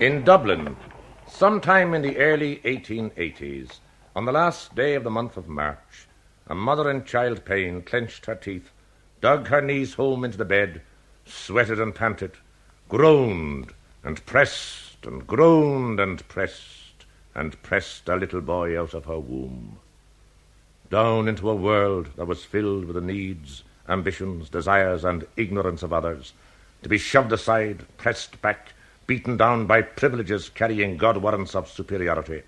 In Dublin, sometime in the early 1880s, on the last day of the month of March, a mother in child pain clenched her teeth, dug her knees home into the bed, sweated and panted, groaned and pressed and groaned and pressed and pressed a little boy out of her womb. Down into a world that was filled with the needs, ambitions, desires, and ignorance of others, to be shoved aside, pressed back, beaten down by privileges carrying God warrants of superiority.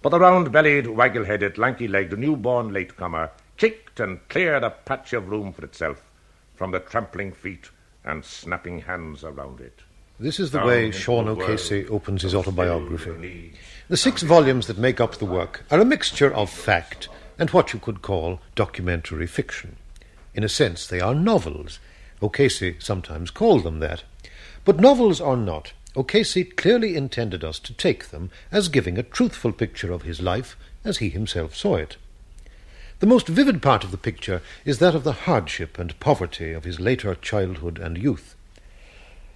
But the round bellied, waggle headed, lanky legged, new-born latecomer kicked and cleared a patch of room for itself from the trampling feet and snapping hands around it. This is the Down way Sean O'Casey opens his autobiography. The six volumes that make up the work are a mixture of fact and what you could call documentary fiction. In a sense, they are novels. O'Casey sometimes called them that. But novels are not, O'Casey clearly intended us to take them as giving a truthful picture of his life as he himself saw it. The most vivid part of the picture is that of the hardship and poverty of his later childhood and youth.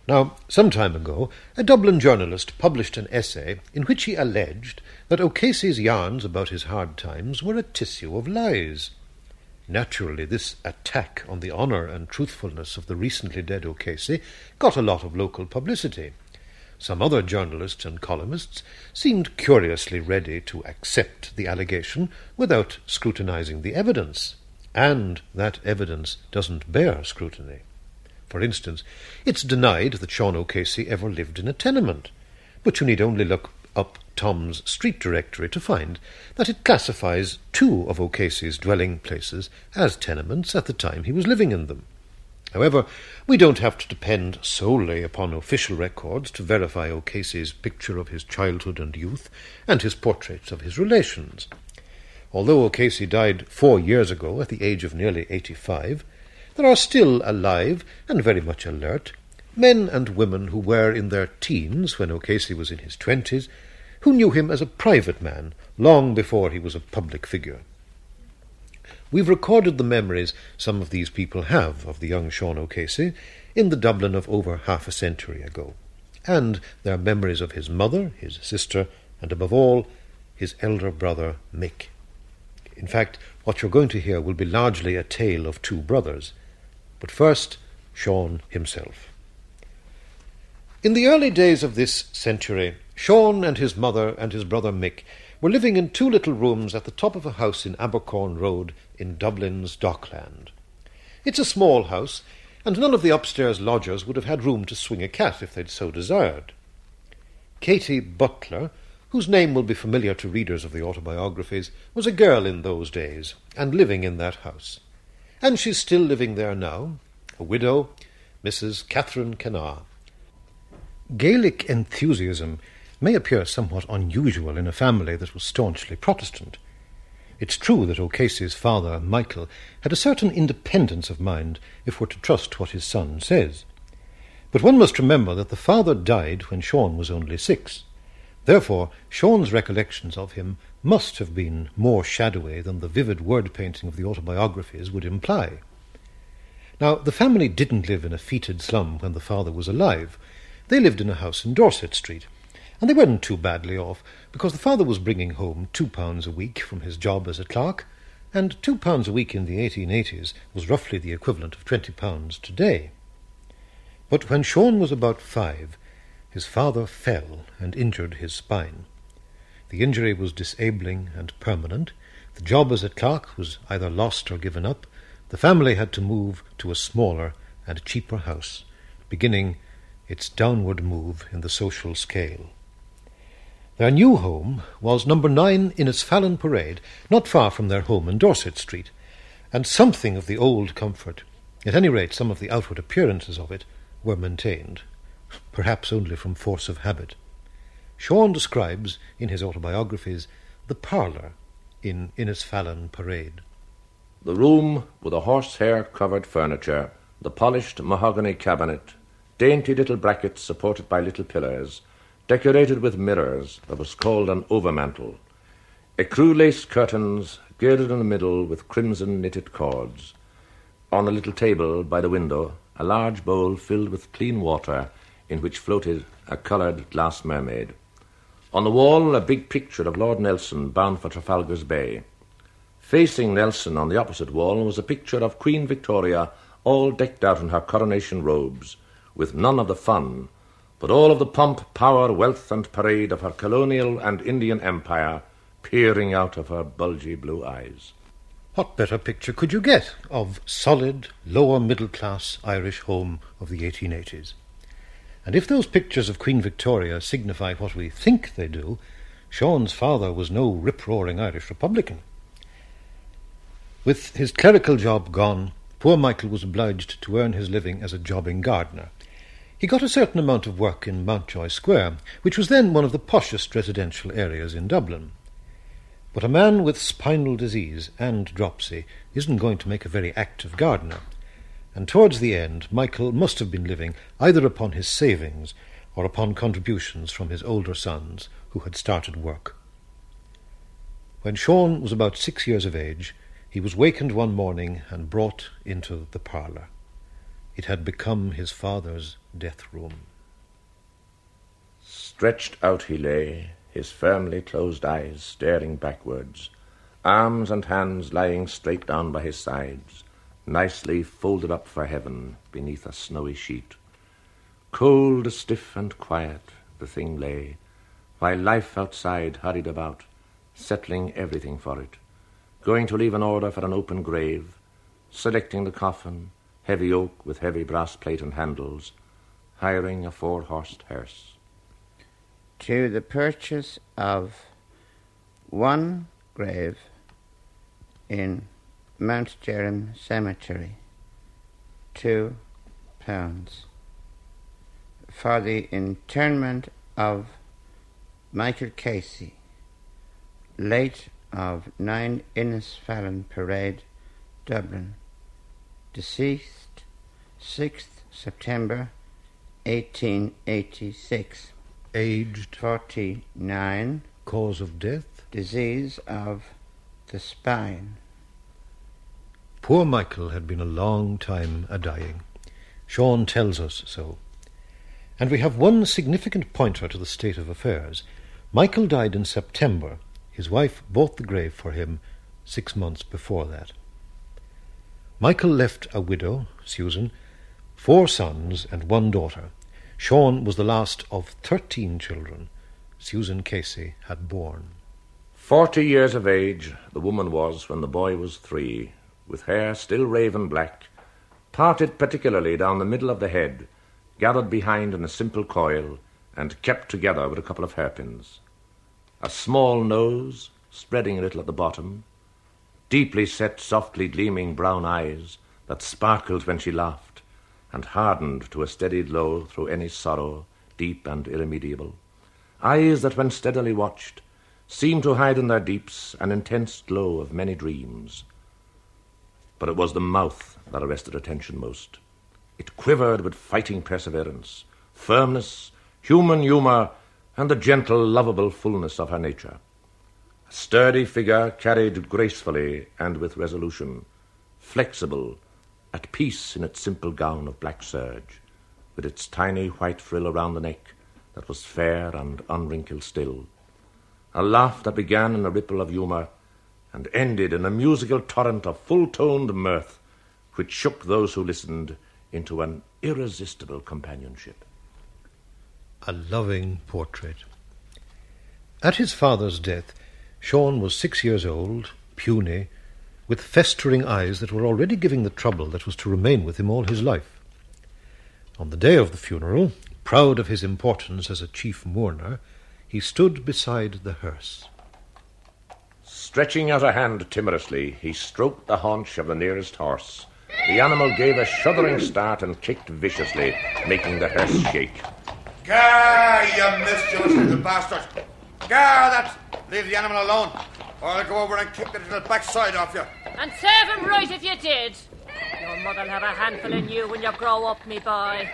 Now, some time ago, a Dublin journalist published an essay in which he alleged that O'Casey's yarns about his hard times were a tissue of lies. Naturally, this attack on the honour and truthfulness of the recently dead O'Casey got a lot of local publicity. Some other journalists and columnists seemed curiously ready to accept the allegation without scrutinizing the evidence. And that evidence doesn't bear scrutiny. For instance, it's denied that Sean O'Casey ever lived in a tenement. But you need only look up Thom's street directory to find that it classifies two of O'Casey's dwelling places as tenements at the time he was living in them. However, we don't have to depend solely upon official records to verify O'Casey's picture of his childhood and youth and his portraits of his relations. Although O'Casey died four years ago at the age of nearly eighty-five, there are still alive and very much alert men and women who were in their teens when O'Casey was in his twenties, who knew him as a private man long before he was a public figure. We've recorded the memories some of these people have of the young Sean O'Casey in the Dublin of over half a century ago, and their memories of his mother, his sister, and above all, his elder brother Mick. In fact, what you're going to hear will be largely a tale of two brothers. But first, Sean himself. In the early days of this century, Sean and his mother and his brother Mick were living in two little rooms at the top of a house in Abercorn Road in Dublin's Dockland. It's a small house, and none of the upstairs lodgers would have had room to swing a cat if they'd so desired. Katie Butler, whose name will be familiar to readers of the autobiographies, was a girl in those days, and living in that house. And she's still living there now, a widow, Mrs. Catherine Kennar. Gaelic enthusiasm may appear somewhat unusual in a family that was staunchly Protestant. It's true that O'Casey's father, Michael, had a certain independence of mind, if we're to trust what his son says. But one must remember that the father died when Sean was only six. Therefore, Sean's recollections of him must have been more shadowy than the vivid word painting of the autobiographies would imply. Now, the family didn't live in a fetid slum when the father was alive. They lived in a house in Dorset Street, and they weren't too badly off, because the father was bringing home two pounds a week from his job as a clerk, and two pounds a week in the 1880s was roughly the equivalent of twenty pounds today. But when Sean was about five, his father fell and injured his spine. The injury was disabling and permanent. The job as a clerk was either lost or given up. The family had to move to a smaller and cheaper house, beginning its downward move in the social scale. Their new home was number 9 Innisfallen Parade, not far from their home in Dorset Street, and something of the old comfort, at any rate some of the outward appearances of it, were maintained, perhaps only from force of habit. Sean describes, in his autobiographies, the parlour in Innisfallen Parade. The room with the horsehair covered furniture, the polished mahogany cabinet, dainty little brackets supported by little pillars, decorated with mirrors that was called an overmantel, ecru lace curtains girded in the middle with crimson knitted cords. On a little table by the window, a large bowl filled with clean water in which floated a coloured glass mermaid. On the wall, a big picture of Lord Nelson bound for Trafalgar's Bay. Facing Nelson on the opposite wall was a picture of Queen Victoria all decked out in her coronation robes, with none of the fun, but all of the pomp, power, wealth, and parade of her colonial and Indian empire peering out of her bulgy blue eyes. What better picture could you get of solid, lower middle class Irish home of the 1880s? And if those pictures of Queen Victoria signify what we think they do, Sean's father was no rip roaring Irish Republican. With his clerical job gone, poor Michael was obliged to earn his living as a jobbing gardener. He got a certain amount of work in Mountjoy Square, which was then one of the poshest residential areas in Dublin. But a man with spinal disease and dropsy isn't going to make a very active gardener, and towards the end Michael must have been living either upon his savings or upon contributions from his older sons who had started work. When Sean was about six years of age, he was wakened one morning and brought into the parlour. It had become his father's death room. Stretched out he lay, his firmly closed eyes staring backwards, arms and hands lying straight down by his sides, nicely folded up for heaven beneath a snowy sheet. Cold, stiff, and quiet the thing lay, while life outside hurried about, settling everything for it going to leave an order for an open grave, selecting the coffin, heavy oak with heavy brass plate and handles, hiring a four horsed hearse. To the purchase of one grave in Mount Jerome Cemetery, two pounds. For the interment of Michael Casey, late of 9 Innisfallen Parade, Dublin. Deceased 6th September 1886. Aged 49. Cause of death? Disease of the spine. Poor Michael had been a long time a dying. Sean tells us so. And we have one significant pointer to the state of affairs. Michael died in September his wife bought the grave for him six months before that. Michael left a widow, Susan, four sons and one daughter. Sean was the last of thirteen children Susan Casey had borne. Forty years of age the woman was when the boy was three, with hair still raven black, parted particularly down the middle of the head, gathered behind in a simple coil, and kept together with a couple of hairpins a small nose, spreading a little at the bottom, deeply set, softly gleaming brown eyes that sparkled when she laughed, and hardened to a steady glow through any sorrow, deep and irremediable. Eyes that, when steadily watched, seemed to hide in their deeps an intense glow of many dreams. But it was the mouth that arrested attention most. It quivered with fighting perseverance, firmness, human humour, and the gentle, lovable fullness of her nature. A sturdy figure carried gracefully and with resolution, flexible, at peace in its simple gown of black serge, with its tiny white frill around the neck that was fair and unwrinkled still. A laugh that began in a ripple of humour and ended in a musical torrent of full toned mirth which shook those who listened into an irresistible companionship a loving portrait. At his father's death, Sean was six years old, puny, with festering eyes that were already giving the trouble that was to remain with him all his life. On the day of the funeral, proud of his importance as a chief mourner, he stood beside the hearse. Stretching out a hand timorously, he stroked the haunch of the nearest horse. The animal gave a shuddering start and kicked viciously, making the hearse shake. Gar, you mischievous little bastard. Gar that. Leave the animal alone, or I'll go over and kick the little backside off you. And serve him right if you did. Your mother'll have a handful in you when you grow up, me boy.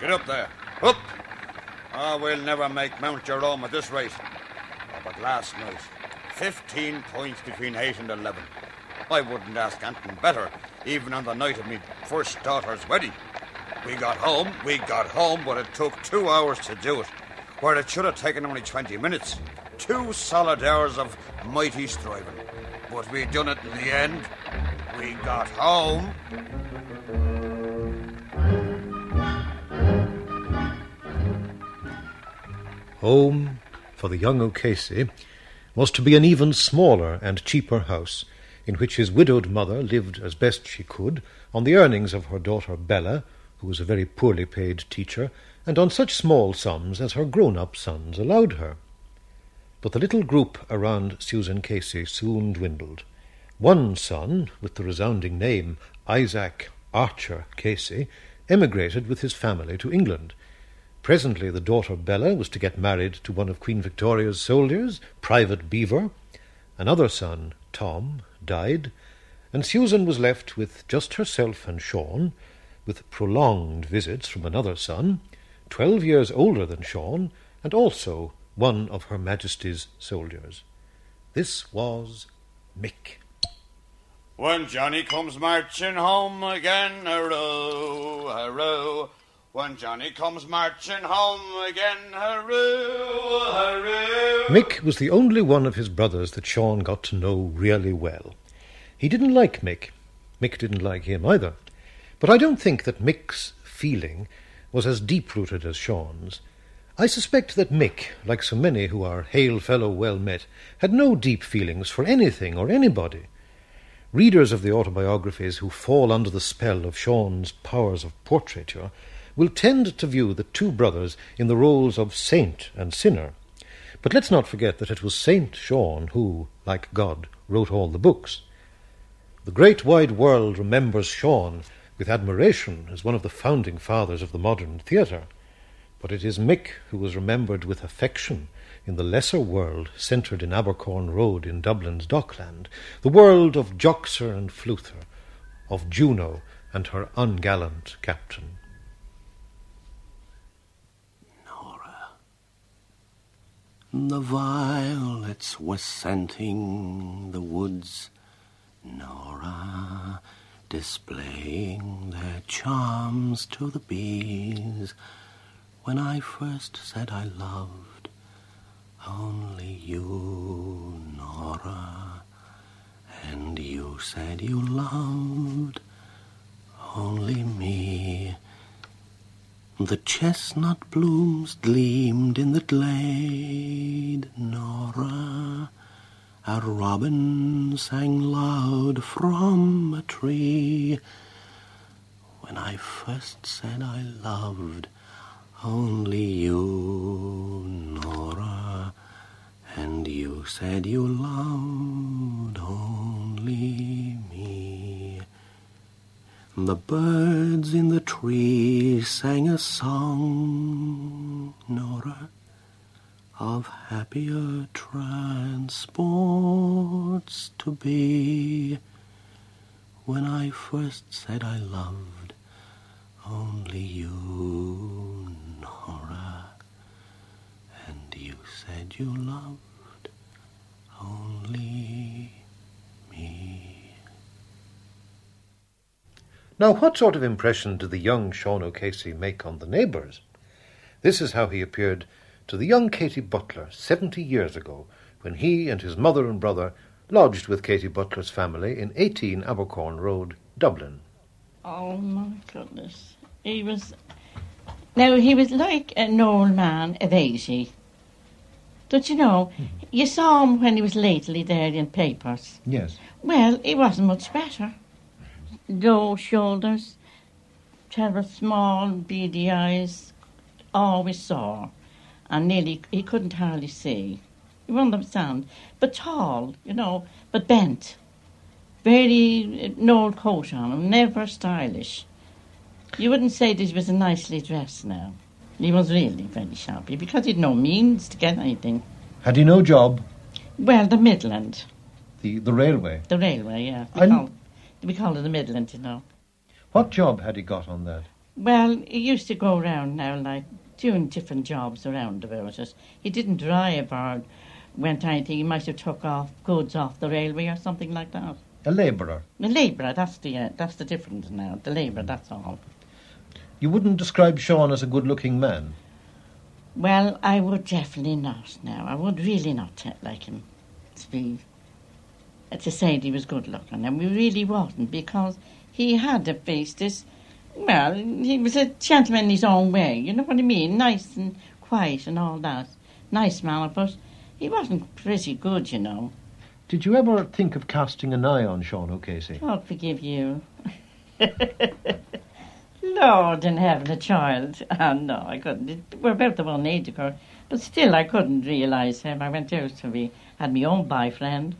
Get up there. Up! Oh, we'll never make Mount Jerome at this rate. Oh, but last night, 15 points between 8 and 11. I wouldn't ask anything better, even on the night of me first daughter's wedding. We got home, we got home, but it took two hours to do it, where it should have taken only 20 minutes. Two solid hours of mighty striving. But we done it in the end. We got home. Home, for the young O'Casey, was to be an even smaller and cheaper house, in which his widowed mother lived as best she could on the earnings of her daughter Bella, who was a very poorly paid teacher, and on such small sums as her grown-up sons allowed her. But the little group around Susan Casey soon dwindled. One son, with the resounding name Isaac Archer Casey, emigrated with his family to England. Presently the daughter Bella was to get married to one of Queen Victoria's soldiers, Private Beaver. Another son, Tom, died, and Susan was left with just herself and Sean, with prolonged visits from another son, twelve years older than Sean, and also one of Her Majesty's soldiers. This was Mick. When Johnny comes marching home again, hurroo, hurroo. When Johnny comes marching home again, hurroo, hurroo. Mick was the only one of his brothers that Sean got to know really well. He didn't like Mick. Mick didn't like him either. But I don't think that Mick's feeling was as deep rooted as Sean's. I suspect that Mick, like so many who are hail fellow well met, had no deep feelings for anything or anybody. Readers of the autobiographies who fall under the spell of Sean's powers of portraiture will tend to view the two brothers in the roles of saint and sinner. But let's not forget that it was Saint Sean who, like God, wrote all the books. The great wide world remembers Sean with admiration as one of the founding fathers of the modern theatre. But it is Mick who was remembered with affection in the lesser world centred in Abercorn Road in Dublin's Dockland, the world of Joxer and Fluther, of Juno and her ungallant captain. Nora. The violets were scenting the woods, Nora, displaying their charms to the bees. When I first said I loved only you, Nora, and you said you loved only me. The chestnut blooms gleamed in the glade, Nora. A robin sang loud from a tree. When I first said I loved only you, Nora, and you said you loved The birds in the trees sang a song, Nora, of happier transports to be. When I first said I loved only you, Nora, and you said you loved only Now, what sort of impression did the young Sean O'Casey make on the neighbours? This is how he appeared to the young Katie Butler seventy years ago, when he and his mother and brother lodged with Katie Butler's family in 18 Abercorn Road, Dublin. Oh my goodness. He was. Now, he was like an old man of 80. Don't you know? Hmm. You saw him when he was lately there in papers. Yes. Well, he wasn't much better. Low shoulders, terrible small, beady eyes, always sore, and nearly he couldn't hardly see. You won't understand. But tall, you know, but bent. Very uh, no old coat on him, never stylish. You wouldn't say that he was nicely dressed now. He was really very shabby because he'd no means to get anything. Had he no job? Well, the Midland, The, the railway. the railway, yeah. We, I'm- call, we call it the Midland, you know. What job had he got on that? Well, he used to go around now, like doing different jobs around about it. He didn't drive or went anything. He might have took off goods off the railway or something like that. A labourer. A labourer, that's the uh, that's the difference now. The labourer, that's all. You wouldn't describe Sean as a good-looking man. Well, I would definitely not now. I would really not like him to be to say he was good looking, and we really wasn't because he had a face this. Well, he was a gentleman in his own way. You know what I mean? Nice and quiet and all that. Nice man, but he wasn't pretty good, you know. Did you ever think of casting an eye on Sean O'Casey? God forgive you. Lord in heaven, a child. Oh, no, I couldn't. We're about the one age ago. But still, I couldn't realise him. I went out to be, had my own boyfriend.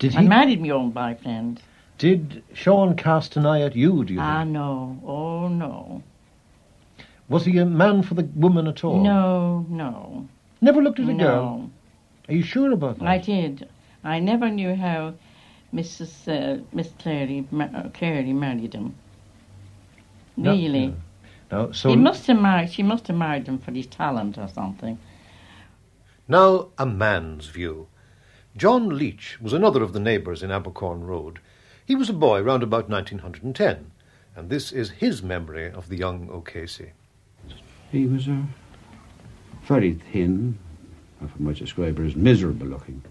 Did I married my own boyfriend. Did Sean cast an eye at you? Do you Ah, think? no. Oh, no. Was he a man for the woman at all? No, no. Never looked at a girl. No. Are you sure about that? I did. I never knew how Mrs. Uh, Miss Clary, ma- uh, Clary married him. No, Really. no. No, so he must have married, she must have married him for his talent or something. Now, a man's view. John Leach was another of the neighbours in Abercorn Road. He was a boy round about 1910, and this is his memory of the young O'Casey. He was a very thin, if I might describe her as miserable looking,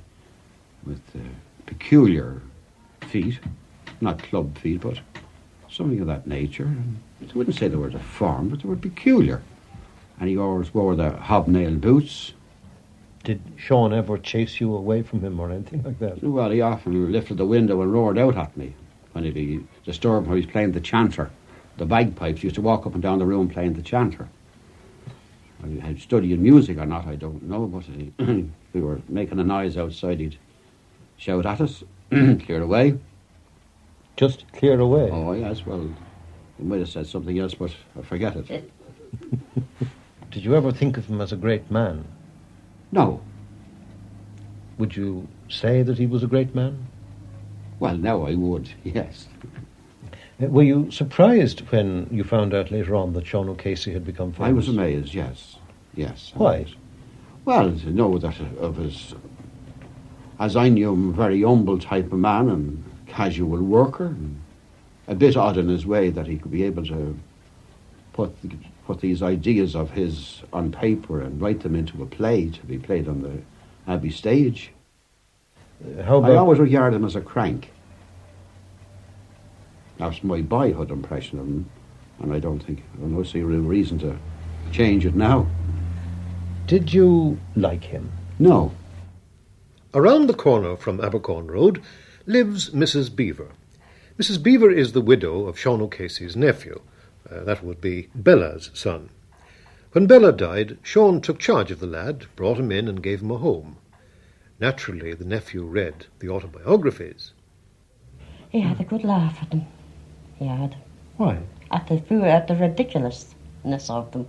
with uh, peculiar feet, not club feet, but something of that nature. And I wouldn't say they were deformed, but they were peculiar. And he always wore the hobnail boots. Did Sean ever chase you away from him or anything like that? Well, he often lifted the window and roared out at me when he'd be disturbed when he was playing the chanter. The bagpipes he used to walk up and down the room playing the chanter. I had studying music or not, I don't know, but he, we were making a noise outside. He'd shout at us, clear away. Just clear away. Oh, yes, well, he might have said something else, but I forget it. Did you ever think of him as a great man? No. Would you say that he was a great man? Well, now I would, yes. Uh, Were you surprised when you found out later on that Sean O'Casey had become famous? I was amazed, yes. Yes. I Why? was. Well, to know that of his, as I knew him, a very humble type of man and casual worker, and a bit odd in his way that he could be able to put put these ideas of his on paper and write them into a play to be played on the Abbey stage. Uh, How I always regarded him as a crank. That's my boyhood impression of him, and I don't think I don't see a real reason to change it now. did you like him? No. Around the corner from Abercorn Road lives Mrs. Beaver. Mrs. Beaver is the widow of Sean O'Casey's nephew. Uh, that would be Bella's son. When Bella died, Sean took charge of the lad, brought him in, and gave him a home. Naturally, the nephew read the autobiographies. He had a good laugh at them. He had. Why? At the at the ridiculousness of them.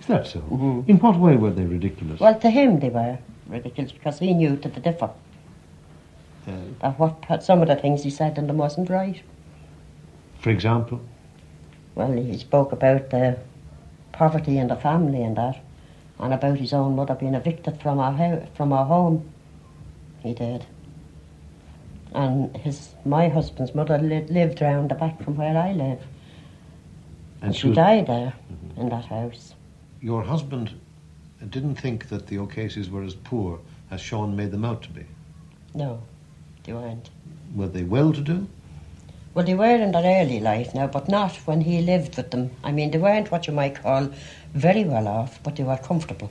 Is that so? In what way were they ridiculous? Well, to him they were ridiculous because he knew to the differ. Uh, That what some of the things he said in them wasn't right. for example? Well, he spoke about the poverty in the family and that, and about his own mother being evicted from our ho- from our home. He did. And his my husband's mother li- lived round the back from where I live, and, she was- died there mm-hmm. in that house. Your husband didn't think that the O'Caseys were as poor as Sean made them out to be. No, they weren't. Were they well to do? Well, they were in their early life now, but not when he lived with them. I mean, they weren't what you might call very well off, but they were comfortable.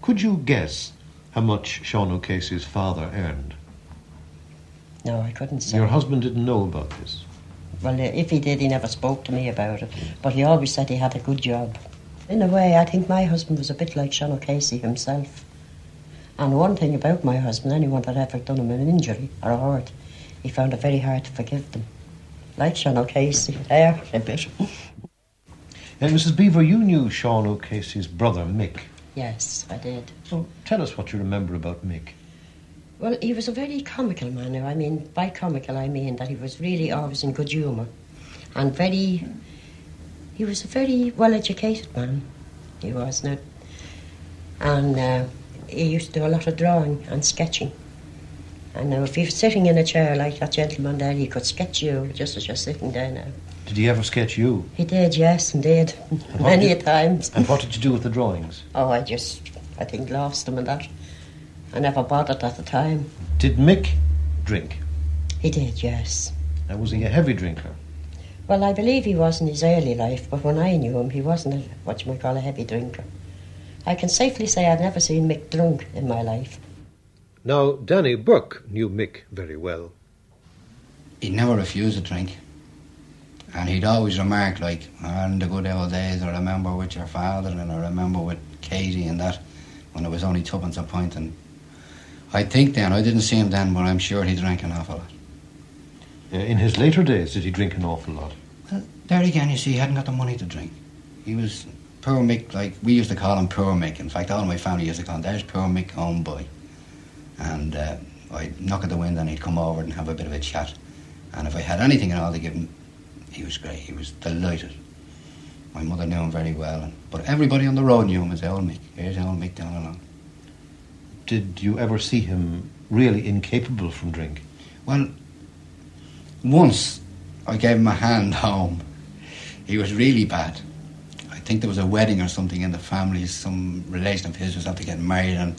Could you guess how much Sean O'Casey's father earned? No, I couldn't say. Your husband didn't know about this. Well, uh, if he did, he never spoke to me about it. But he always said he had a good job. In a way, I think my husband was a bit like Sean O'Casey himself. And one thing about my husband, anyone that ever done him an injury or a hurt, he found it very hard to forgive them. Like Sean O'Casey, there, a bit. And Mrs. Beaver, you knew Sean O'Casey's brother, Mick. yes, I did. So tell us what you remember about Mick. Well, he was a very comical man. I mean, by comical, I mean that he was really always in good humour and very he was a very well educated man. He was not. And uh, he used to do a lot of drawing and sketching. And now, if you're sitting in a chair like that gentleman there, he could sketch you just as you're sitting there now. Did he ever sketch you? He did, yes, indeed. Many did- a times. And what did you do with the drawings? Oh, I just, I think, lost them and that. I never bothered at the time. Did Mick drink? He did, yes. Now, was he a heavy drinker? Well, I believe he was in his early life, but when I knew him, he wasn't a, what you might call a heavy drinker. I can safely say I've never seen Mick drunk in my life. Now, Danny Burke knew Mick very well. He'd never refuse a drink. And he'd always remark, like, "Ah, in the good old days, I remember with your father and I remember with Katie and that, when it was only tuppence a pint. And I think then, I didn't see him then, but I'm sure he drank an awful lot. In his later days, did he drink an awful lot? Well, there again, you see, he hadn't got the money to drink. He was poor Mick, like, we used to call him poor Mick. In fact, all my family used to call him, there's poor Mick home boy. And uh, I'd knock at the window and he'd come over and have a bit of a chat. And if I had anything at all to give him, he was great. He was delighted. My mother knew him very well. And, but everybody on the road knew him as old Mick. Here's old Mick down along. Did you ever see him really incapable from drink? Well, once I gave him a hand home. He was really bad. I think there was a wedding or something in the family. Some relation of his was after getting married, and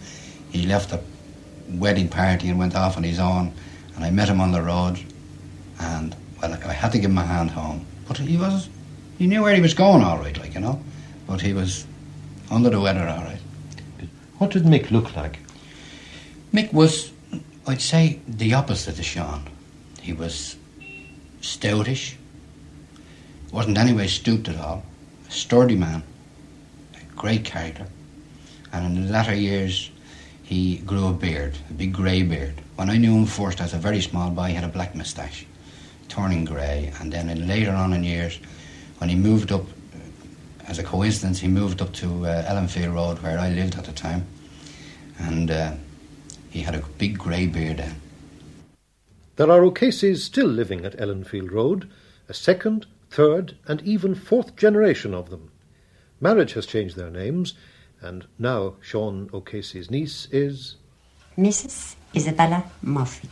he left the wedding party and went off on his own. And I met him on the road, and well, I had to give him a hand home. But he was, he knew where he was going, all right, like you know. But he was under the weather, all right. What did Mick look like? Mick was, I'd say, the opposite of Sean. He was stoutish, wasn't anyway stooped at all, a sturdy man, a great character. And in the latter years, he grew a beard, a big grey beard. When I knew him first as a very small boy, he had a black moustache, turning grey. And then in, later on in years, when he moved up, uh, as a coincidence, he moved up to uh, Ellenfield Road, where I lived at the time. And uh, he had a big grey beard then. There are O'Caseys still living at Ellenfield Road, a second, third, and even fourth generation of them. Marriage has changed their names, and now Sean O'Casey's niece is. Mrs. Isabella Murphy.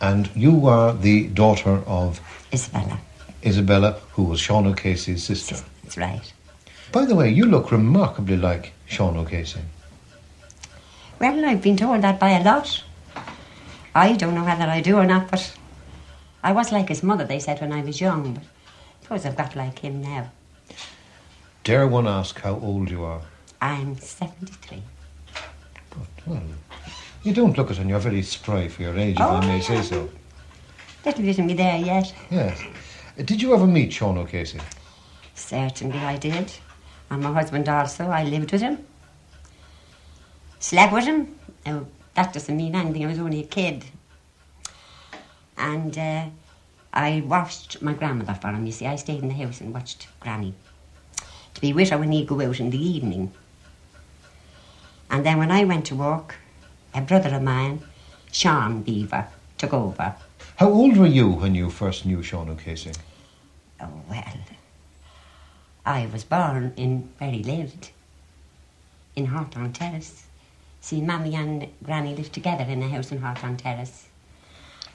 And you are the daughter of Isabella. Isabella, who was Sean O'Casey's sister. That's right. By the way, you look remarkably like Sean O'Casey. Well, I've been told that by a lot. I don't know whether I do or not, but I was like his mother, they said, when I was young. But I suppose I've got like him now. Dare one ask how old you are? I'm 73. Well, you don't look it, and you're very spry for your age, if Oh, I may yeah. say so. Little bit of me there yet. Yes. Did you ever meet Sean O'Casey? Certainly I did. And my husband also, I lived with him. Slept with him. Now, that doesn't mean anything, I was only a kid. And uh, I watched my grandmother for him, you see. I stayed in the house and watched Granny. To be with her when he'd go out in the evening. And then when I went to work, a brother of mine, Sean Beaver, took over. How old were you when you first knew Sean O'Casey? Oh, well, I was born in where he lived, in Hawthorne Terrace. See, Mammy and Granny lived together in a house in Hawthorne Terrace.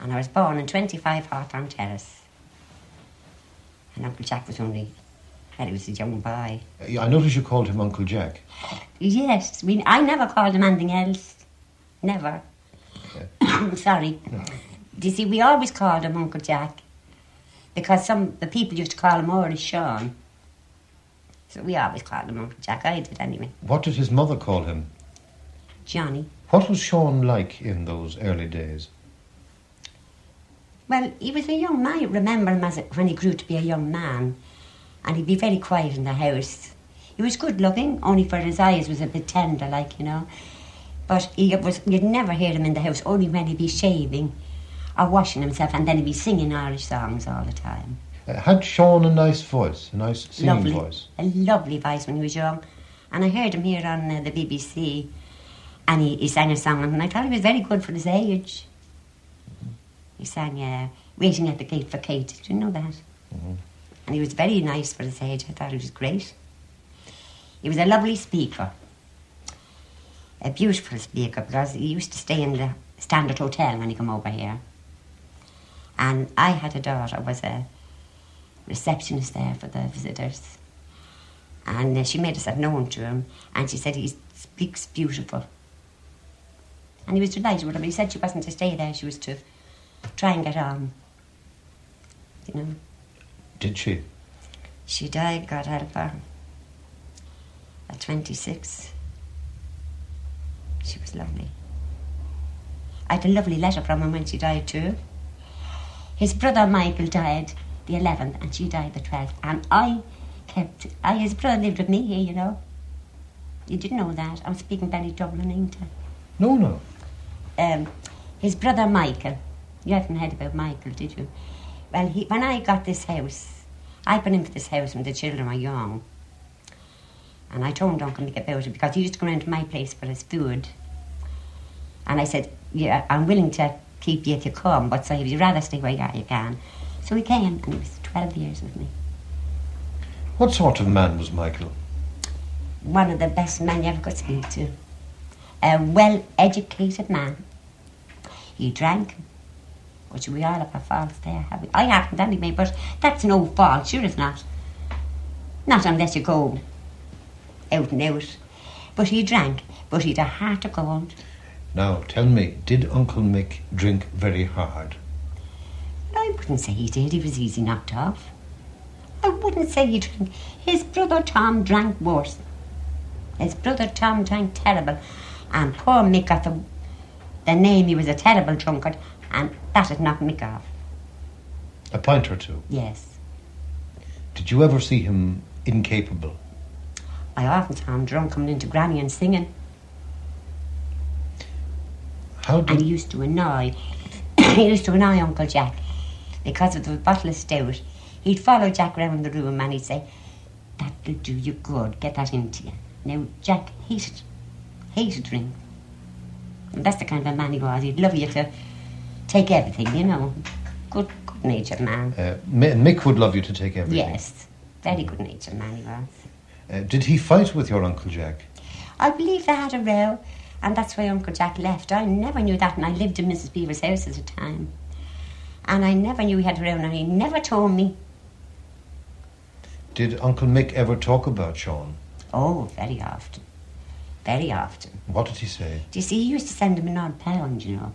And I was born in 25 Hawthorne Terrace. And Uncle Jack was only, well, he was a young boy. I noticed you called him Uncle Jack. Yes, we, I never called him anything else. Never. Sorry. Do you see, we always called him Uncle Jack because some the people used to call him already Sean. So we always called him Uncle Jack. I did anyway. What did his mother call him? Johnny. What was Sean like in those early days? Well, he was a young man. I remember him as a, when he grew to be a young man, and he'd be very quiet in the house. He was good looking, only for his eyes was a bit tender, like you know. But he was you'd never hear him in the house, only when he'd be shaving or washing himself, and then he'd be singing Irish songs all the time. Uh, had Sean a nice voice, a nice singing lovely, voice? a lovely voice when he was young. And I heard him here on uh, the BBC, and he, he sang a song, and I thought he was very good for his age. He sang uh, "Waiting at the Gate for Kate." Did you know that? Mhm. And he was very nice for his age. I thought he was great. He was a lovely speaker. A beautiful speaker because he used to stay in the Standard Hotel when he came over here. And I had a daughter, was a receptionist there for the visitors. And uh, she made herself known to him, and she said he speaks beautiful. And he was delighted with her, but he said she wasn't to stay there, she was to try and get on. You know. Did she? She died, God help her, at 26. She was lovely. I had a lovely letter from him when she died, too. His brother Michael died the 11th, and she died the 12th. And I kept. I, his brother lived with me here, you know. You didn't know that. I'm speaking very Dublin, ain't I? No, no. um, his brother Michael. You haven't heard about Michael, did you? Well, he, when I got this house, I put in for this house when the children were young. And I told him, don't Mick about it because he used to go round to my place for his food. And I said, Yeah, I'm willing to keep you if you come, but so if you'd rather stay where you are, you can. So he came, and he was 12 years with me. What sort of man was Michael? One of the best men you ever could speak to. A well educated man. He drank, which we all have our faults there. Have we? I haven't anyway, but that's no fault, sure it's not. Not unless you go out and out. But he drank, but he'd a heart of gold. Now, tell me, did Uncle Mick drink very hard? I wouldn't say he did, he was easy knocked off. I wouldn't say he drank. His brother Tom drank worse. His brother Tom drank terrible. And poor Mick got the, the name he was a terrible drunkard, and that had knocked Mick off. A pint or two. Yes. Did you ever see him incapable? I often saw him drunk coming into Granny and singing. How did And he used to annoy, he used to annoy Uncle Jack because of the bottle of stout. He'd follow Jack round the room and he'd say, That'll do you good, get that into you. Now, Jack hated, hated drink. And that's the kind of a man he was. He'd love you to take everything, you know. Good, good natured man. Uh, Mick would love you to take everything. Yes, very good natured man he was. Uh, did he fight with your Uncle Jack? I believe they had a row, and that's why Uncle Jack left. I never knew that, and I lived in Mrs. Beaver's house at the time. And I never knew he had a row, and he never told me. Did Uncle Mick ever talk about Sean? Oh, very often. Very often. What did he say? Do you see, he used to send him an odd pound, you know.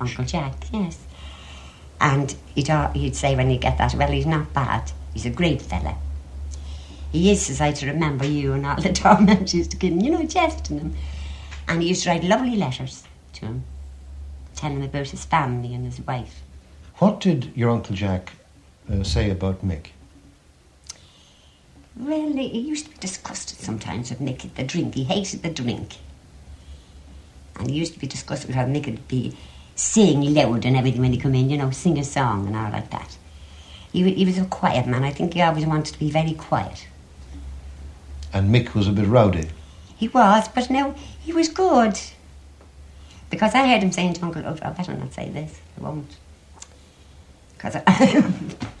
Uncle Jack, yes. And he'd, he'd say when he'd get that, well, he's not bad. He's a great fella. He is, as I to remember you and all the torment he used to give him, you know, jesting him. And he used to write lovely letters to him, telling him about his family and his wife. What did your Uncle Jack uh, say about Mick? Well, he he used to be disgusted sometimes with Mick at the drink. He hated the drink. And he used to be disgusted with how Mick would be sing loud and everything when he come in, you know, sing a song and all like that. He, he was a quiet man. I think he always wanted to be very quiet. And Mick was a bit rowdy. He was, but no, he was good. Because I heard him saying to Uncle, oh, I better not say this. I won't. Because I,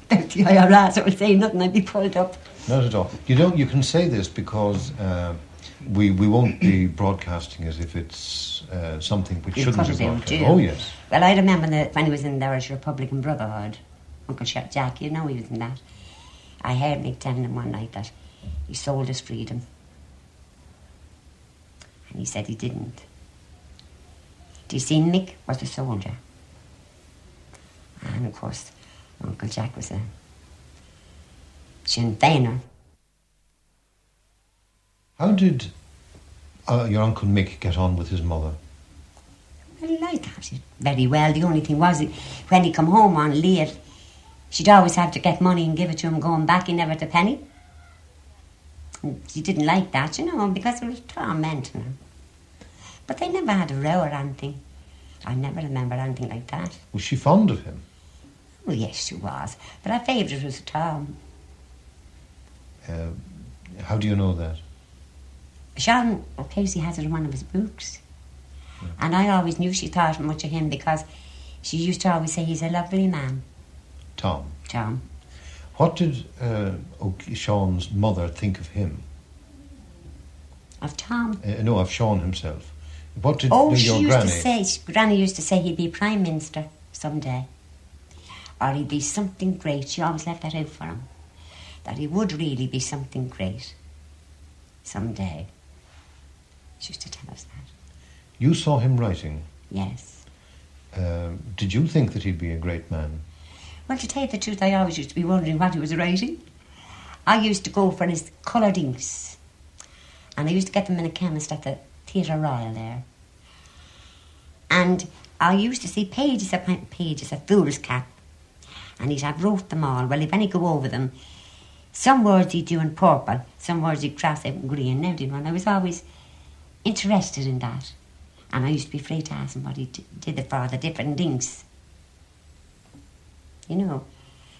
the IRS would say nothing, I'd be pulled up. Not at all. You don't. You can say this because uh, we we won't be broadcasting as if it's uh, something which You shouldn't be broadcast. Oh yes. Well, I remember that when he was in the Irish Republican Brotherhood, Uncle Jack, you know he was in that. I heard Mick telling him one night that he sold his freedom. And he said he didn't. Do you see, Mick was a soldier. And of course, Uncle Jack was a Sinn Féiner. How did uh, your Uncle Mick get on with his mother? Well, I thought it very well. The only thing was, when he come home on late, she'd always have to get money and give it to him going back. He never had a penny. And she didn't like that, you know, because it was tormenting her. But they never had a row or anything. I never remember anything like that. Was she fond of him? Well, yes, she was. But her favourite was Tom. Uh, how do you know that? Sean O'Casey has it in one of his books. And I always knew she thought much of him because she used to always say he's a lovely man, Tom. Tom. What did uh, Sean's mother think of him? Of Tom. Uh, no, of Sean himself. What did Oh, she used granny? to say, Granny used to say he'd be Prime Minister someday. Or he'd be something great. She always left that out for him. That he would really be something great someday. She used to tell us that. You saw him writing. Yes. Uh, did you think that he'd be a great man? Well, to tell you the truth, I always used to be wondering what he was writing. I used to go for his coloured inks. And I used to get them in a chemist at the Theatre Royal there. And I used to see pages upon pages of foolscap. And he'd have wrote them all. Well, if any go over them, some words he'd do in purple, some words he'd cross out in green. Now, do you know, and I was always interested in that. And I used to be afraid to ask him what he did it for, the different things. You know.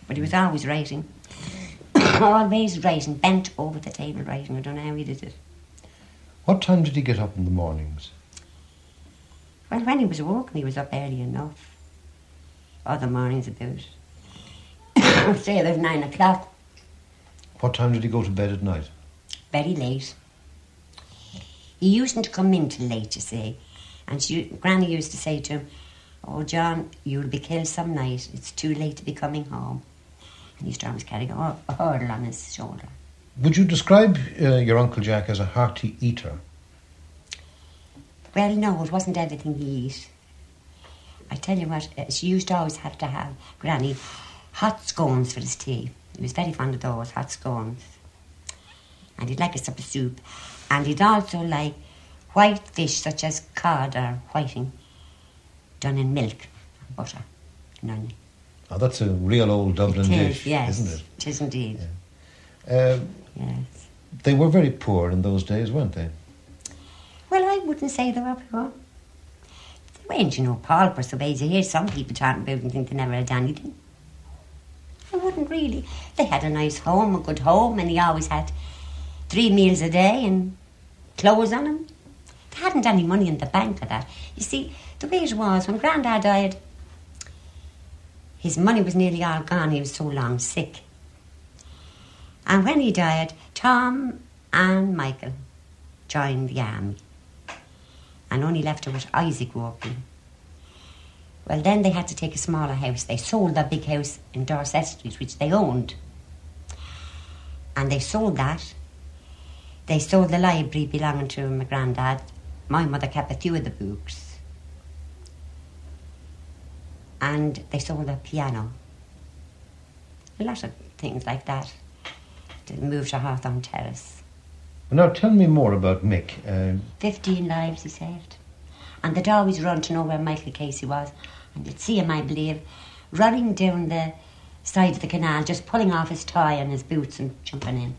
But he was always writing. always writing, bent over the table writing. I don't know how he did it. What time did he get up in the mornings? Well, when he was working, he was up early enough. Other mornings about, say about nine o'clock, What time did he go to bed at night? very late. He used to come in till late, you see. And she, Granny used to say to him, Oh, John, you'll be killed some night. It's too late to be coming home. And he used to always carry a, a hurdle on his shoulder. Would you describe uh, your Uncle Jack as a hearty eater? Well, no, it wasn't everything he ate. I tell you what, uh, she used to always have to have, Granny, hot scones for his tea. He was very fond of those, hot scones. And he'd like a sup of soup. And he'd also like white fish, such as cod or whiting, done in milk and butter and onion. Oh, that's a real old Dublin It is, dish, yes. isn't it? It is indeed. Uh, Yes. They were very poor in those days, weren't they? Well, I wouldn't say they were poor. They weren't, you know, paupers the way you hear some people talking about and think they never had anything. I wouldn't really. They had a nice home, a good home, and he always had three meals a day and clothes on him. They hadn't any money in the bank for that. You see, the way it was, when Grandad died, his money was nearly all gone. He was so long sick. And when he died, Tom and Michael joined the army and only left her with Isaac working. Well, then they had to take a smaller house. They sold their big house in Dorset Street, which they owned. And they sold that. They sold the library belonging to my granddad. My mother kept a few of the books. And they sold a piano. A lot of things like that. They moved to Hawthorne Terrace. Now tell me more about Mick. Uh, Fifteen lives he saved. And they'd always run to know where Michael Casey was. And you'd see him, I believe, running down the side of the canal, just pulling off his tie and his boots and jumping in.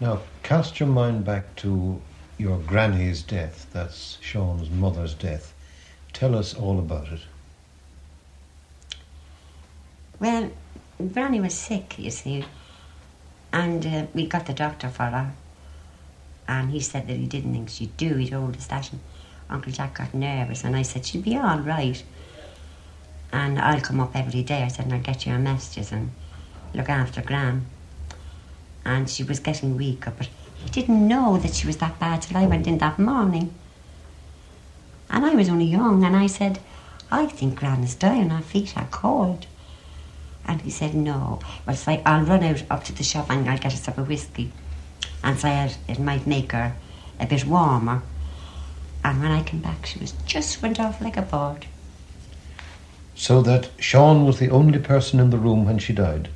Now, cast your mind back to your granny's death. That's Sean's mother's death. Tell us all about it. Well, Granny was sick, you see. And uh, we got the doctor for her. And he said that he didn't think she'd do. He told us that. And Uncle Jack got nervous. And I said, she'd be all right. And I'll come up every day. I said, and I'll get you her messages and look after Gran. And she was getting weaker, but he didn't know that she was that bad till I went in that morning. And I was only young, and I said, I think Gran is dying, her feet are cold. And he said, no. Well, so I, I'll run out up to the shop and I'll get a sup of whiskey. And said it might make her a bit warmer. And when I came back, she was just went off like a bird. So that Sean was the only person in the room when she died.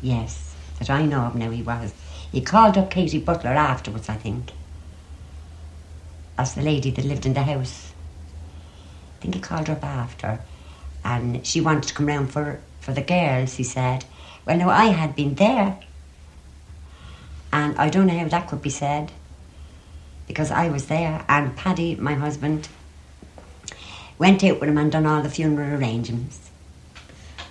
Yes, that I know of now he was. He called up Katie Butler afterwards, I think. As the lady that lived in the house. I think he called her up after. And she wanted to come round for, for the girls, he said. Well, no, I had been there. And I don't know how that could be said. Because I was there. And Paddy, my husband, went out with him and done all the funeral arrangements.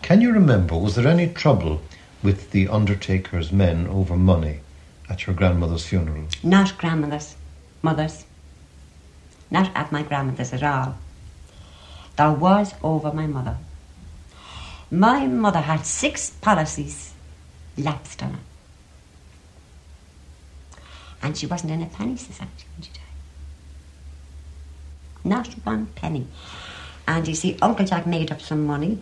Can you remember, was there any trouble with the undertaker's men over money at your grandmother's funeral? Not grandmother's, mother's. Not at my grandmother's at all. There was over my mother. My mother had six policies lapsed on her. And she wasn't in a penny society when she died. Not one penny. And you see, Uncle Jack made up some money.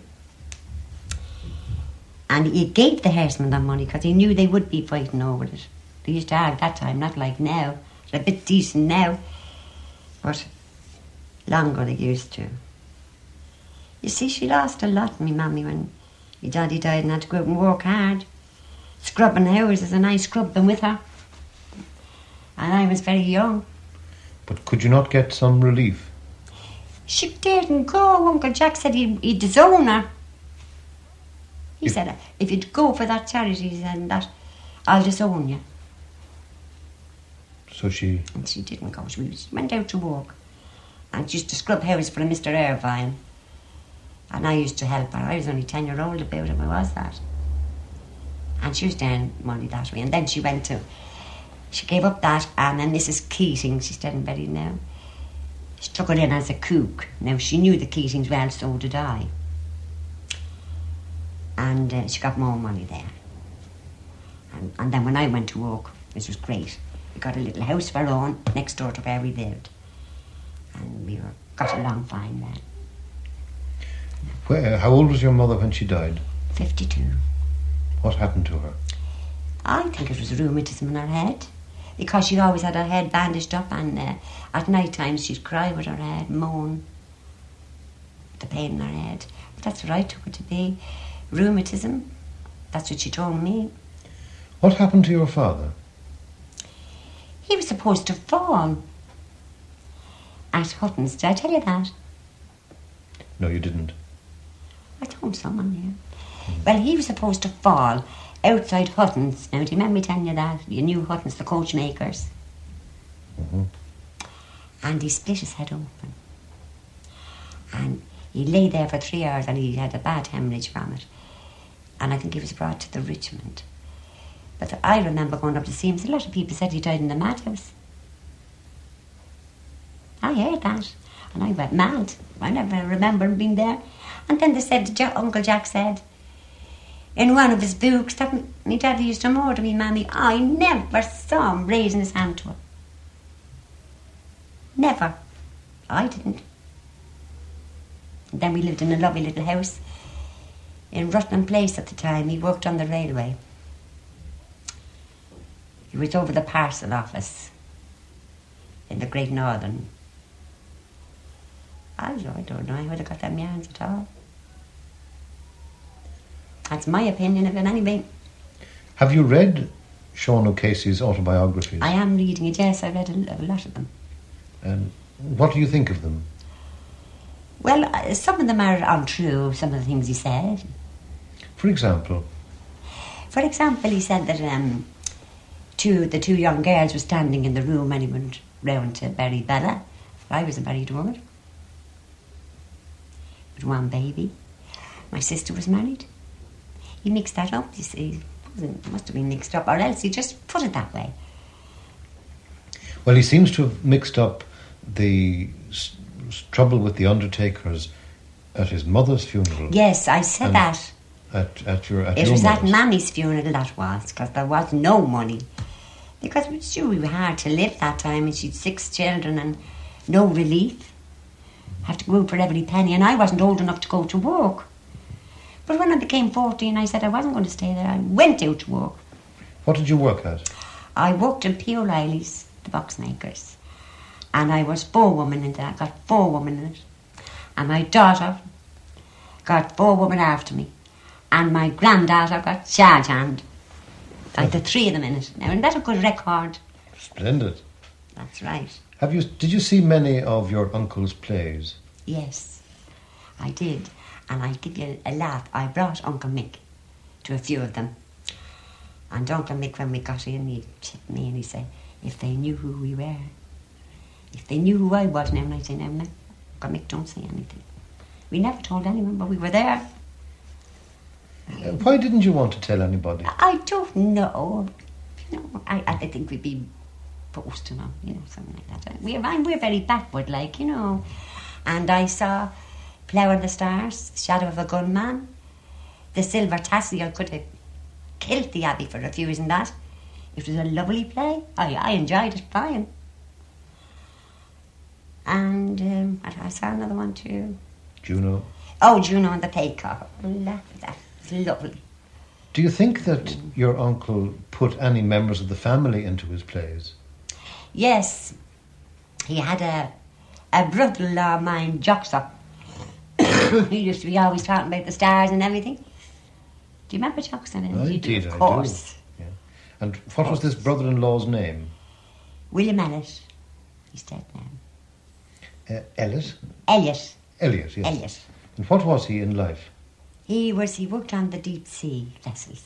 And he gave the herdsmen that money because he knew they would be fighting over it. They used to have that time, not like now. They're a bit decent now. But longer they used to. You see, she lost a lot, me mammy, when my daddy died and had to go out and work hard. Scrubbing houses, and I scrubbed them with her. And I was very young. But could you not get some relief? She didn't go. Uncle Jack said he'd, he'd disown her. He If- said, if you'd go for that charity and that, I'll disown you. So she. And she didn't go. She went out to work. And she used to scrub houses for a Mr. Irvine. And I used to help her. I was only 10 year old about it, I was that. And she was down money that way. And then she went to, she gave up that, and then Mrs. Keating, she's dead and buried now, she took it in as a cook. Now, she knew the Keatings well, so did I. And uh, she got more money there. And, and then when I went to work, this was great. We got a little house of our own next door to where we lived. And we were, got along fine then. Where, how old was your mother when she died? 52. What happened to her? I think it was rheumatism in her head. Because she always had her head bandaged up and uh, at night time she'd cry with her head, moan. The pain in her head. But that's what I took it to be. Rheumatism. That's what she told me. What happened to your father? He was supposed to fall at Hutton's. Did I tell you that? No, you didn't. I told someone here. Well, he was supposed to fall outside Hutton's. Now, do you remember me telling you that? You knew Hutton's, the coachmakers. Mhm. And he split his head open. And he lay there for three hours and he had a bad hemorrhage from it. And I think he was brought to the Richmond. But I remember going up to see him. So A lot of people said he died in the madhouse. I heard that. And I went mad. I never remember him being there. And then they said, Ja- Uncle Jack said, in one of his books, that m- me daddy used to murder me, mammy. I never saw him raising his hand to her. Never. I didn't. And then we lived in a lovely little house in Rutland Place at the time. He worked on the railway. He was over the parcel office in the Great Northern. I don't, know. I would have got them yarns at all. That's my opinion of it anyway. Have you read Sean O'Casey's autobiographies? I am reading it, yes, I've read a, a lot of them. And what do you think of them? Well, uh, some of them are untrue, some of the things he said. For example, For example, he said that um, two, the two young girls were standing in the room and he went round to bury Bella. I was a married woman. With one baby. My sister was married. He mixed that up, you see. It must have been mixed up, or else he just put it that way. well, he seems to have mixed up the s- trouble with the undertakers at his mother's funeral. Yes, I said that. At, at your at It your was at mother's. Mammy's funeral that was, because there was no money. Because it was sure we were hard to live that time, and she'd six children and no relief. Have to go for every penny, and I wasn't old enough to go to work. But when I became 14, I said I wasn't going to stay there. I went out to work. What did you work at? I worked in P. O'Reilly's, the box makers. And I was four forewoman in that. I got four forewoman in it. And my daughter got four forewoman after me. And my granddaughter got charge hand. Like the three of them in it. Now, isn't that a good record? Splendid. That's right. Have you? Did you see many of your uncle's plays? Yes, I did. And I'll give you a laugh. I brought Uncle Mick to a few of them. And Uncle Mick, when we got in, he tipped me and he said, if they knew who we were, if they knew who I was now, and I say, no, no, Uncle Mick, don't say anything. We never told anyone, but we were there. Why didn't you want to tell anybody? I don't know. Know, I, I think we'd be posting them, you know, something like that. We're, we're very backward, like, you know. And I saw Plough and the Stars, Shadow of a Gunman, The Silver Tassie, I could have killed the Abbey for refusing that. It was a lovely play. I, I enjoyed it fine. And um, I, I saw another one too. Juno. Oh, Juno and the Paycock. That, that lovely. Do you think that your uncle put any members of the family into his plays? Yes, he had a a brother-in-law of mine, Joxer. he used to be always talking about the stars and everything. Do you remember Joxer? You do, indeed, of I do. Yeah. And what was this brother-in-law's name? William Ellis. He's dead now. Uh, Elliot. Elliot. Elliot. Yes. Elliot. And what was he in life? He was. He worked on the deep sea vessels.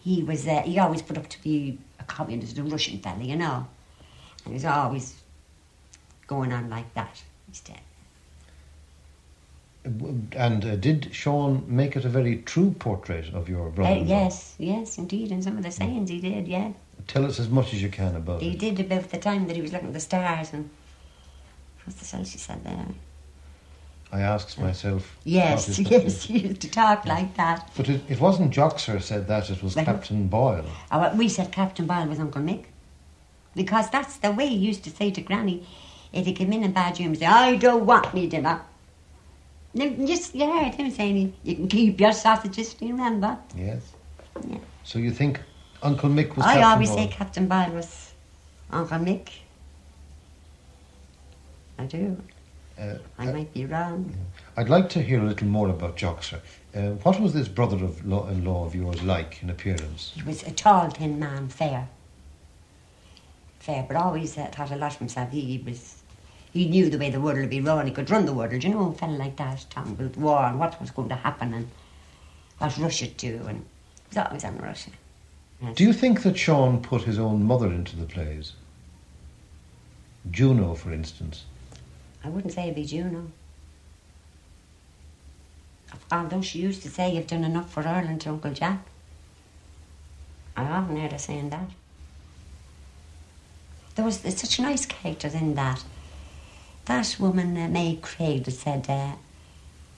He was. Uh, he always put up to be a communist, a Russian fella, you know. And he was always going on like that. He's dead. And uh, did Sean make it a very true portrait of your Uh, brother? yes, yes, indeed. And some of the sayings he did, yeah. Tell us as much as you can about He it. He did about the time that he was looking at the stars and what's the else he said there? I asked myself. Yes, yes, he used to talk like that. But it, it wasn't Joxer said that, it was Captain Boyle. Oh, well, we said Captain Boyle was Uncle Mick. Because that's the way he used to say to Granny if he came in and bad dreams, say, I don't want me dinner. And Just, you heard him saying, you can keep your sausages, do you remember? Yes. Yeah. So you think Uncle Mick was I Captain always Boyle? say Captain Boyle was Uncle Mick. I do. Uh, I might be wrong. I'd like to hear a little more about Joxer. Uh, what was this brother-in-law of yours like in appearance? He was a tall, thin man, fair. Fair, but always uh, thought a lot of himself. He, he was, he knew the way the world would be run. He could run the world. You know, a fellow like that, talking about war and what was going to happen and what Russia do, and he was always on Russia. Yes. Do you think that Sean put his own mother into the plays? Juno, for instance. I wouldn't say it'd be Juno. Although she used to say you've done enough for Ireland to Uncle Jack. I often heard her saying that. There was such nice characters in that. That woman, uh, May Craig, that said, uh,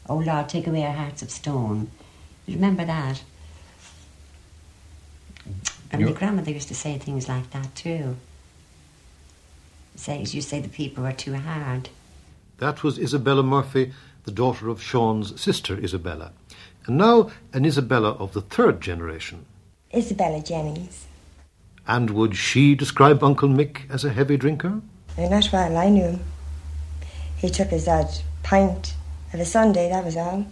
Oh Lord, take away our hearts of stone. You remember that? And my grandmother used to say things like that too. Say, you say the people were too hard. That was Isabella Murphy, the daughter of Sean's sister Isabella. And now an Isabella of the third generation. Isabella Jennings. And would she describe Uncle Mick as a heavy drinker? Not while I knew him. He took his odd pint of a Sunday, that was all.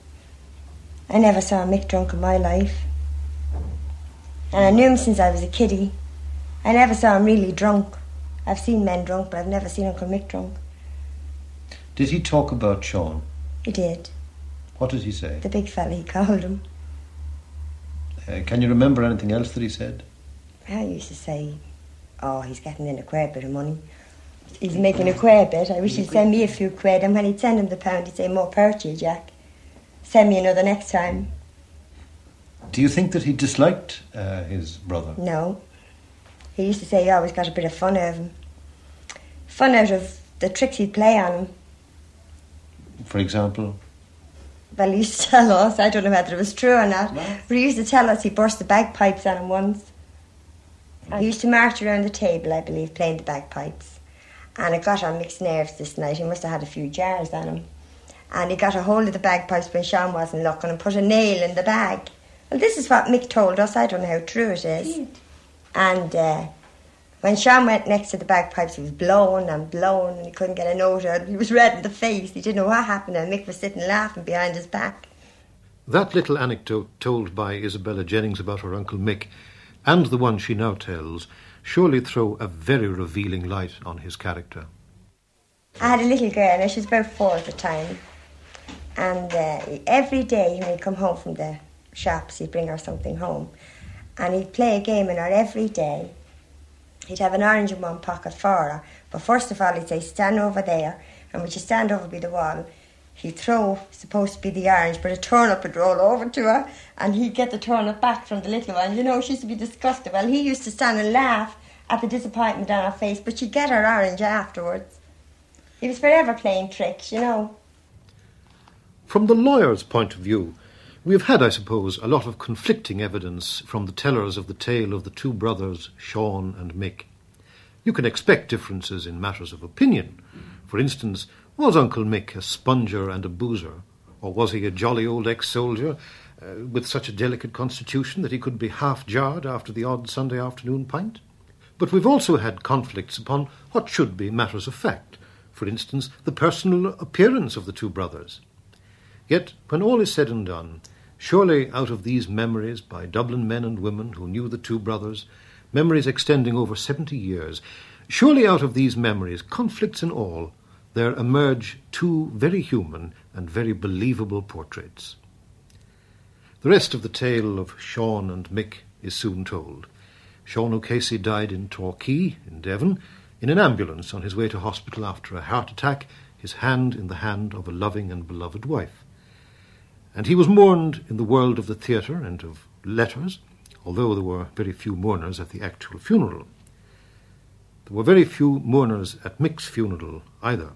I never saw Mick drunk in my life. And I knew him since I was a kiddie. I never saw him really drunk. I've seen men drunk, but I've never seen Uncle Mick drunk. Did he talk about Sean? He did. What did he say? The big fella, he called him. Uh, can you remember anything else that he said? I used to say, oh, he's getting in a queer bit of money. He's making a queer bit. I wish he'd send me a few quid. And when he'd send him the pound, he'd say, more power to you, Jack. Send me another next time. Do you think that he disliked uh, his brother? No. He used to say he always got a bit of fun out of him. Fun out of the tricks he'd play on him. For example? Well, he used to tell us, I don't know whether it was true or not, but he used to tell us he burst the bagpipes on him once. He used to march around the table, I believe, playing the bagpipes. And it got on Mick's nerves this night. He must have had a few jars on him. And he got a hold of the bagpipes when Sean wasn't looking and put a nail in the bag. Well, this is what Mick told us. I don't know how true it is. And uh, when Sean went next to the bagpipes, he was blowing and blowing and he couldn't get a note out. He was red in the face. He didn't know what happened and Mick was sitting laughing behind his back. That little anecdote told by Isabella Jennings about her Uncle Mick, and the one she now tells, surely throw a very revealing light on his character. I had a little girl, and she was about four at the time. And uh, every day when he'd come home from the shops, he'd bring her something home. And he'd play a game in her every day. He'd have an orange in one pocket for her. But first of all, he'd say, stand over there. And when she stand over by the wall, he'd throw, supposed to be the orange, but a turnip would roll over to her. And he'd get the turnip back from the little one. You know, she used to be disgusted. Well, he used to stand and laugh at the disappointment on her face, but she'd get her orange afterwards. He was forever playing tricks, you know. From the lawyer's point of view, We have had, I suppose, a lot of conflicting evidence from the tellers of the tale of the two brothers, Sean and Mick. You can expect differences in matters of opinion. For instance, was Uncle Mick a sponger and a boozer? Or was he a jolly old ex soldier uh, with such a delicate constitution that he could be half jarred after the odd Sunday afternoon pint? But we've also had conflicts upon what should be matters of fact. For instance, the personal appearance of the two brothers. Yet, when all is said and done, surely out of these memories by Dublin men and women who knew the two brothers, memories extending over seventy years, surely out of these memories, conflicts and all, there emerge two very human and very believable portraits. The rest of the tale of Sean and Mick is soon told. Sean O'Casey died in Torquay, in Devon, in an ambulance on his way to hospital after a heart attack, his hand in the hand of a loving and beloved wife. And he was mourned in the world of the theatre and of letters, although there were very few mourners at the actual funeral. There were very few mourners at Mick's funeral either.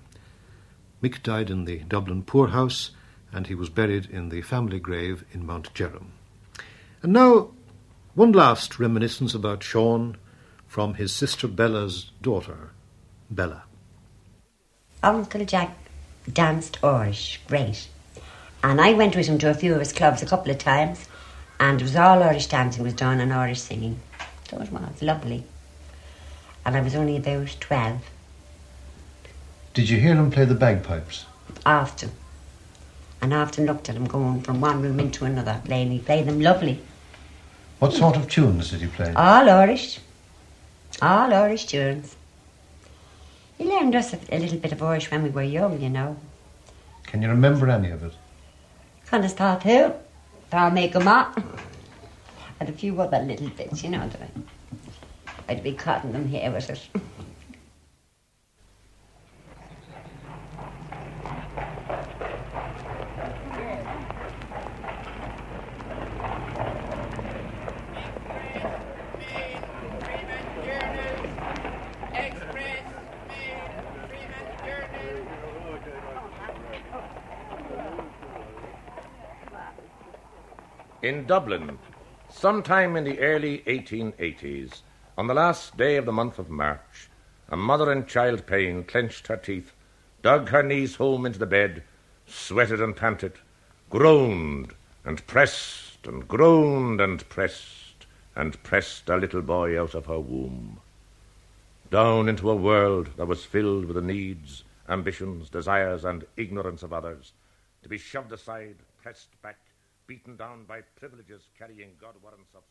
Mick died in the Dublin poorhouse, and he was buried in the family grave in Mount Jerome. And now, one last reminiscence about Sean from his sister Bella's daughter, Bella. Uncle Jack danced Irish, great. And I went with him to a few of his clubs a couple of times, and it was all Irish dancing was done and Irish singing. So it was lovely. And I was only about 12. Did you hear him play the bagpipes? Often. And often looked at him going from one room into another playing. He played them lovely. What sort of tunes did he play? All Irish. All Irish tunes. He learned us a, a little bit of Irish when we were young, you know. Can you remember any of it? Kind of start who? I'll make 'em up. And a few other little bits, you know, that I, mean? I'd be cutting them here with it. In Dublin, sometime in the early 1880s, on the last day of the month of March, a mother in child pain clenched her teeth, dug her knees home into the bed, sweated and panted, groaned and pressed and groaned and pressed and pressed a little boy out of her womb. Down into a world that was filled with the needs, ambitions, desires, and ignorance of others, to be shoved aside, pressed back, beaten down by privileges carrying God warrants of